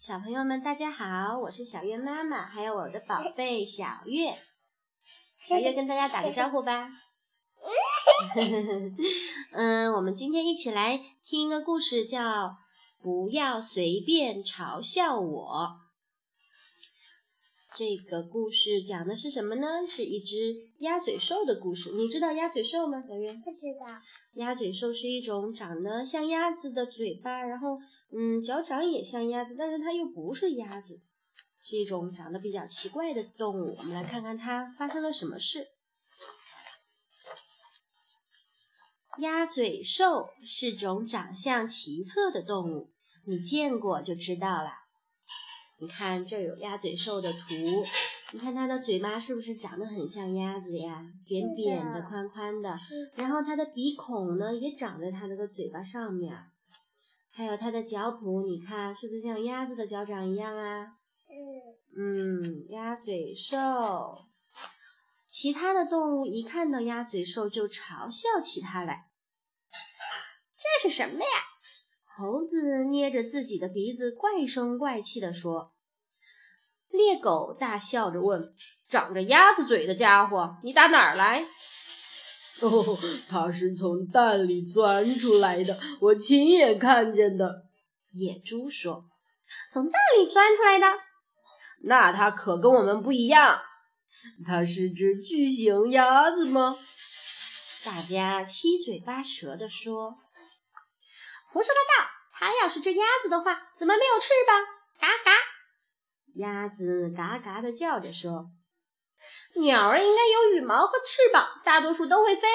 小朋友们，大家好，我是小月妈妈，还有我的宝贝小月。小月跟大家打个招呼吧。嗯，我们今天一起来听一个故事，叫《不要随便嘲笑我》。这个故事讲的是什么呢？是一只鸭嘴兽的故事。你知道鸭嘴兽吗？小月不知道。鸭嘴兽是一种长得像鸭子的嘴巴，然后嗯，脚掌也像鸭子，但是它又不是鸭子，是一种长得比较奇怪的动物。我们来看看它发生了什么事。鸭嘴兽是种长相奇特的动物，你见过就知道了。你看，这有鸭嘴兽的图。你看它的嘴巴是不是长得很像鸭子呀？扁扁的、宽宽的。然后它的鼻孔呢，也长在它那个嘴巴上面。还有它的脚蹼，你看是不是像鸭子的脚掌一样啊？嗯，鸭嘴兽。其他的动物一看到鸭嘴兽就嘲笑起它来。这是什么呀？猴子捏着自己的鼻子，怪声怪气地说：“猎狗大笑着问：‘长着鸭子嘴的家伙，你打哪儿来？’哦，它是从蛋里钻出来的，我亲眼看见的。”野猪说：“从蛋里钻出来的？那它可跟我们不一样。它是只巨型鸭子吗？”大家七嘴八舌地说。胡说八道！它要是只鸭子的话，怎么没有翅膀？嘎嘎！鸭子嘎嘎地叫着说：“鸟儿应该有羽毛和翅膀，大多数都会飞。”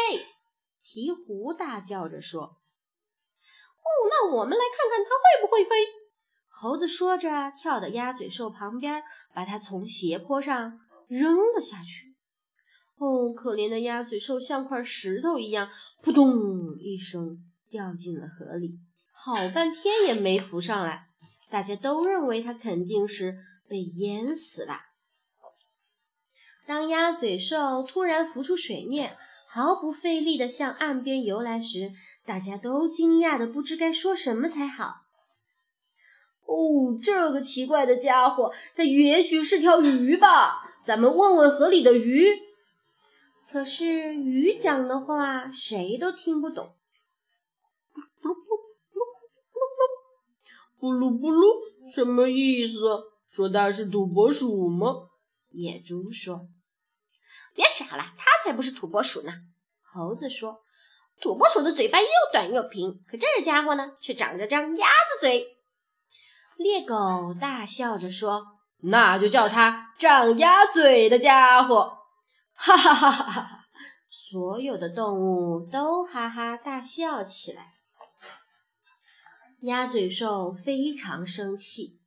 鹈鹕大叫着说：“哦，那我们来看看它会不会飞。”猴子说着，跳到鸭嘴兽旁边，把它从斜坡上扔了下去。哦，可怜的鸭嘴兽像块石头一样，扑通一声掉进了河里。好半天也没浮上来，大家都认为它肯定是被淹死了。当鸭嘴兽突然浮出水面，毫不费力地向岸边游来时，大家都惊讶的不知该说什么才好。哦，这个奇怪的家伙，它也许是条鱼吧？咱们问问河里的鱼。可是鱼讲的话谁都听不懂。咕噜咕噜，什么意思？说它是土拨鼠吗？野猪说：“别傻了，它才不是土拨鼠呢。”猴子说：“土拨鼠的嘴巴又短又平，可这家伙呢，却长着张鸭子嘴。”猎狗大笑着说：“那就叫它长鸭嘴的家伙！”哈哈哈哈哈！所有的动物都哈哈大笑起来。鸭嘴兽非常生气，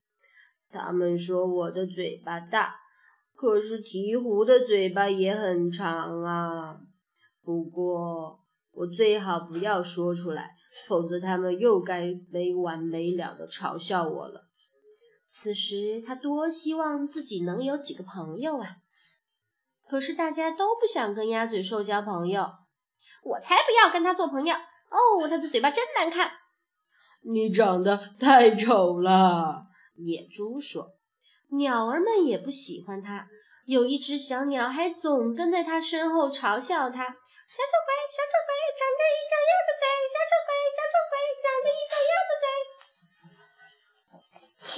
他们说我的嘴巴大，可是鹈鹕的嘴巴也很长啊。不过我最好不要说出来，否则他们又该没完没了的嘲笑我了。此时他多希望自己能有几个朋友啊！可是大家都不想跟鸭嘴兽交朋友，我才不要跟他做朋友哦！他的嘴巴真难看。你长得太丑了，野猪说。鸟儿们也不喜欢它，有一只小鸟还总跟在它身后嘲笑它：“小丑鬼，小丑鬼，长着一张鸭子嘴；小丑鬼，小丑鬼，长着一张鸭子嘴。”嘿，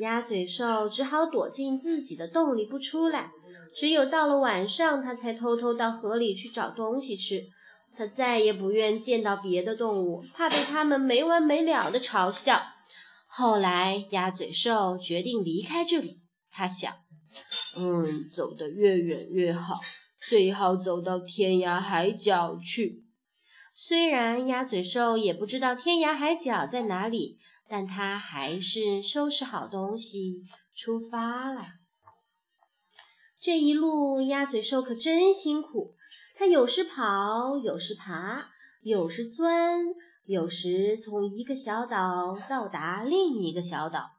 鸭嘴兽只好躲进自己的洞里不出来。只有到了晚上，它才偷偷到河里去找东西吃。它再也不愿见到别的动物，怕被它们没完没了的嘲笑。后来，鸭嘴兽决定离开这里。他想，嗯，走得越远越好，最好走到天涯海角去。虽然鸭嘴兽也不知道天涯海角在哪里，但他还是收拾好东西出发了。这一路，鸭嘴兽可真辛苦。它有时跑，有时爬，有时钻，有时从一个小岛到达另一个小岛。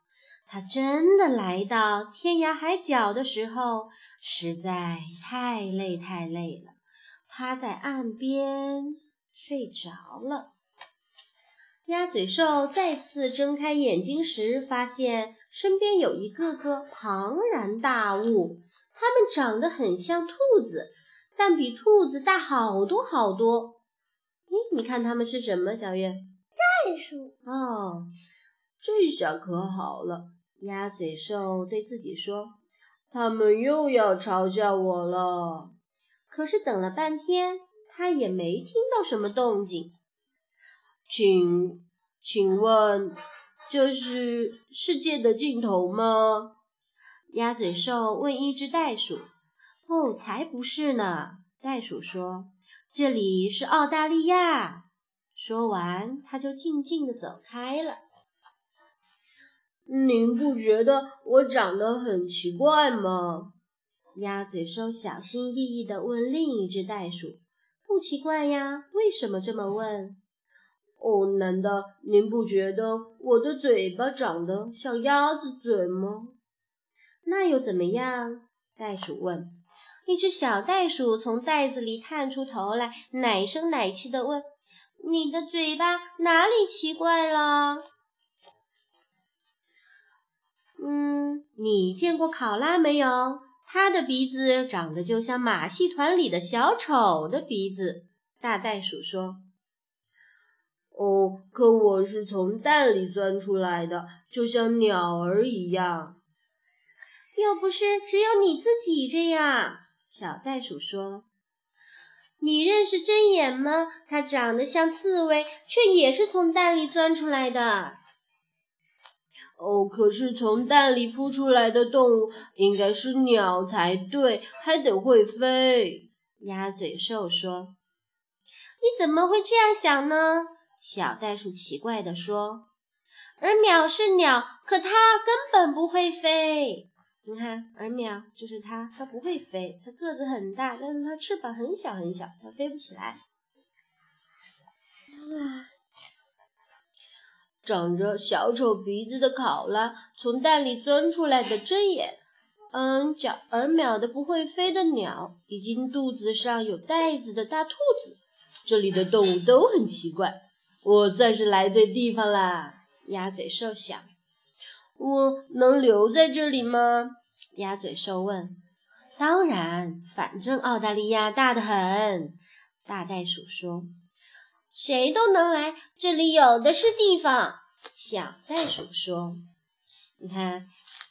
它真的来到天涯海角的时候，实在太累太累了，趴在岸边睡着了。鸭嘴兽再次睁开眼睛时，发现身边有一个个庞然大物，它们长得很像兔子，但比兔子大好多好多。咦，你看它们是什么？小月，袋鼠。哦，这下可好了。鸭嘴兽对自己说：“他们又要嘲笑我了。”可是等了半天，它也没听到什么动静。请，请问，这是世界的尽头吗？鸭嘴兽问一只袋鼠。哦，才不是呢！袋鼠说：“这里是澳大利亚。”说完，他就静静的走开了。您不觉得我长得很奇怪吗？鸭嘴兽小心翼翼地问另一只袋鼠：“不奇怪呀，为什么这么问？”哦，难道您不觉得我的嘴巴长得像鸭子嘴吗？那又怎么样？袋鼠问。一只小袋鼠从袋子里探出头来，奶声奶气地问：“你的嘴巴哪里奇怪了？”嗯，你见过考拉没有？它的鼻子长得就像马戏团里的小丑的鼻子。大袋鼠说。哦，可我是从蛋里钻出来的，就像鸟儿一样。又不是只有你自己这样，小袋鼠说。你认识针眼吗？它长得像刺猬，却也是从蛋里钻出来的。哦，可是从蛋里孵出来的动物应该是鸟才对，还得会飞。鸭嘴兽说。你怎么会这样想呢？小袋鼠奇怪地说：“而鸟是鸟，可它根本不会飞。你看，耳鸟就是它，它不会飞，它个子很大，但是它翅膀很小很小，它飞不起来。”长着小丑鼻子的考拉，从蛋里钻出来的针眼，嗯，叫耳鸟的不会飞的鸟，以及肚子上有袋子的大兔子，这里的动物都很奇怪。我算是来对地方啦，鸭嘴兽想。我能留在这里吗？鸭嘴兽问。当然，反正澳大利亚大得很。大袋鼠说。谁都能来，这里有的是地方。小袋鼠说。你看，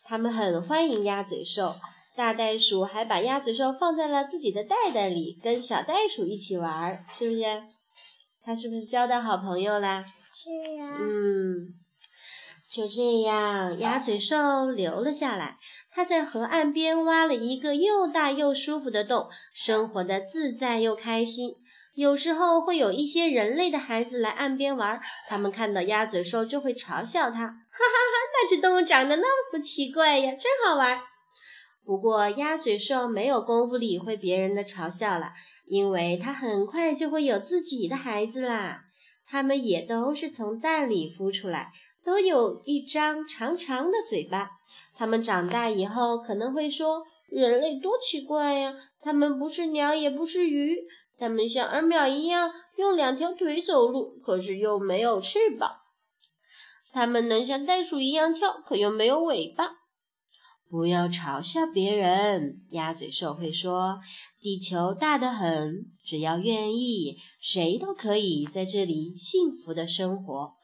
他们很欢迎鸭嘴兽。大袋鼠还把鸭嘴兽放在了自己的袋袋里，跟小袋鼠一起玩，是不是？它是不是交到好朋友啦？是呀。嗯，就这样，鸭嘴兽留了下来。它在河岸边挖了一个又大又舒服的洞，生活的自在又开心。有时候会有一些人类的孩子来岸边玩，他们看到鸭嘴兽就会嘲笑它：“哈哈哈，那只动物长得那么奇怪呀，真好玩。”不过鸭嘴兽没有功夫理会别人的嘲笑了。因为它很快就会有自己的孩子啦，它们也都是从蛋里孵出来，都有一张长长的嘴巴。它们长大以后可能会说：“人类多奇怪呀！它们不是鸟，也不是鱼，它们像儿鸟一样用两条腿走路，可是又没有翅膀。它们能像袋鼠一样跳，可又没有尾巴。”不要嘲笑别人，鸭嘴兽会说：“地球大得很，只要愿意，谁都可以在这里幸福的生活。”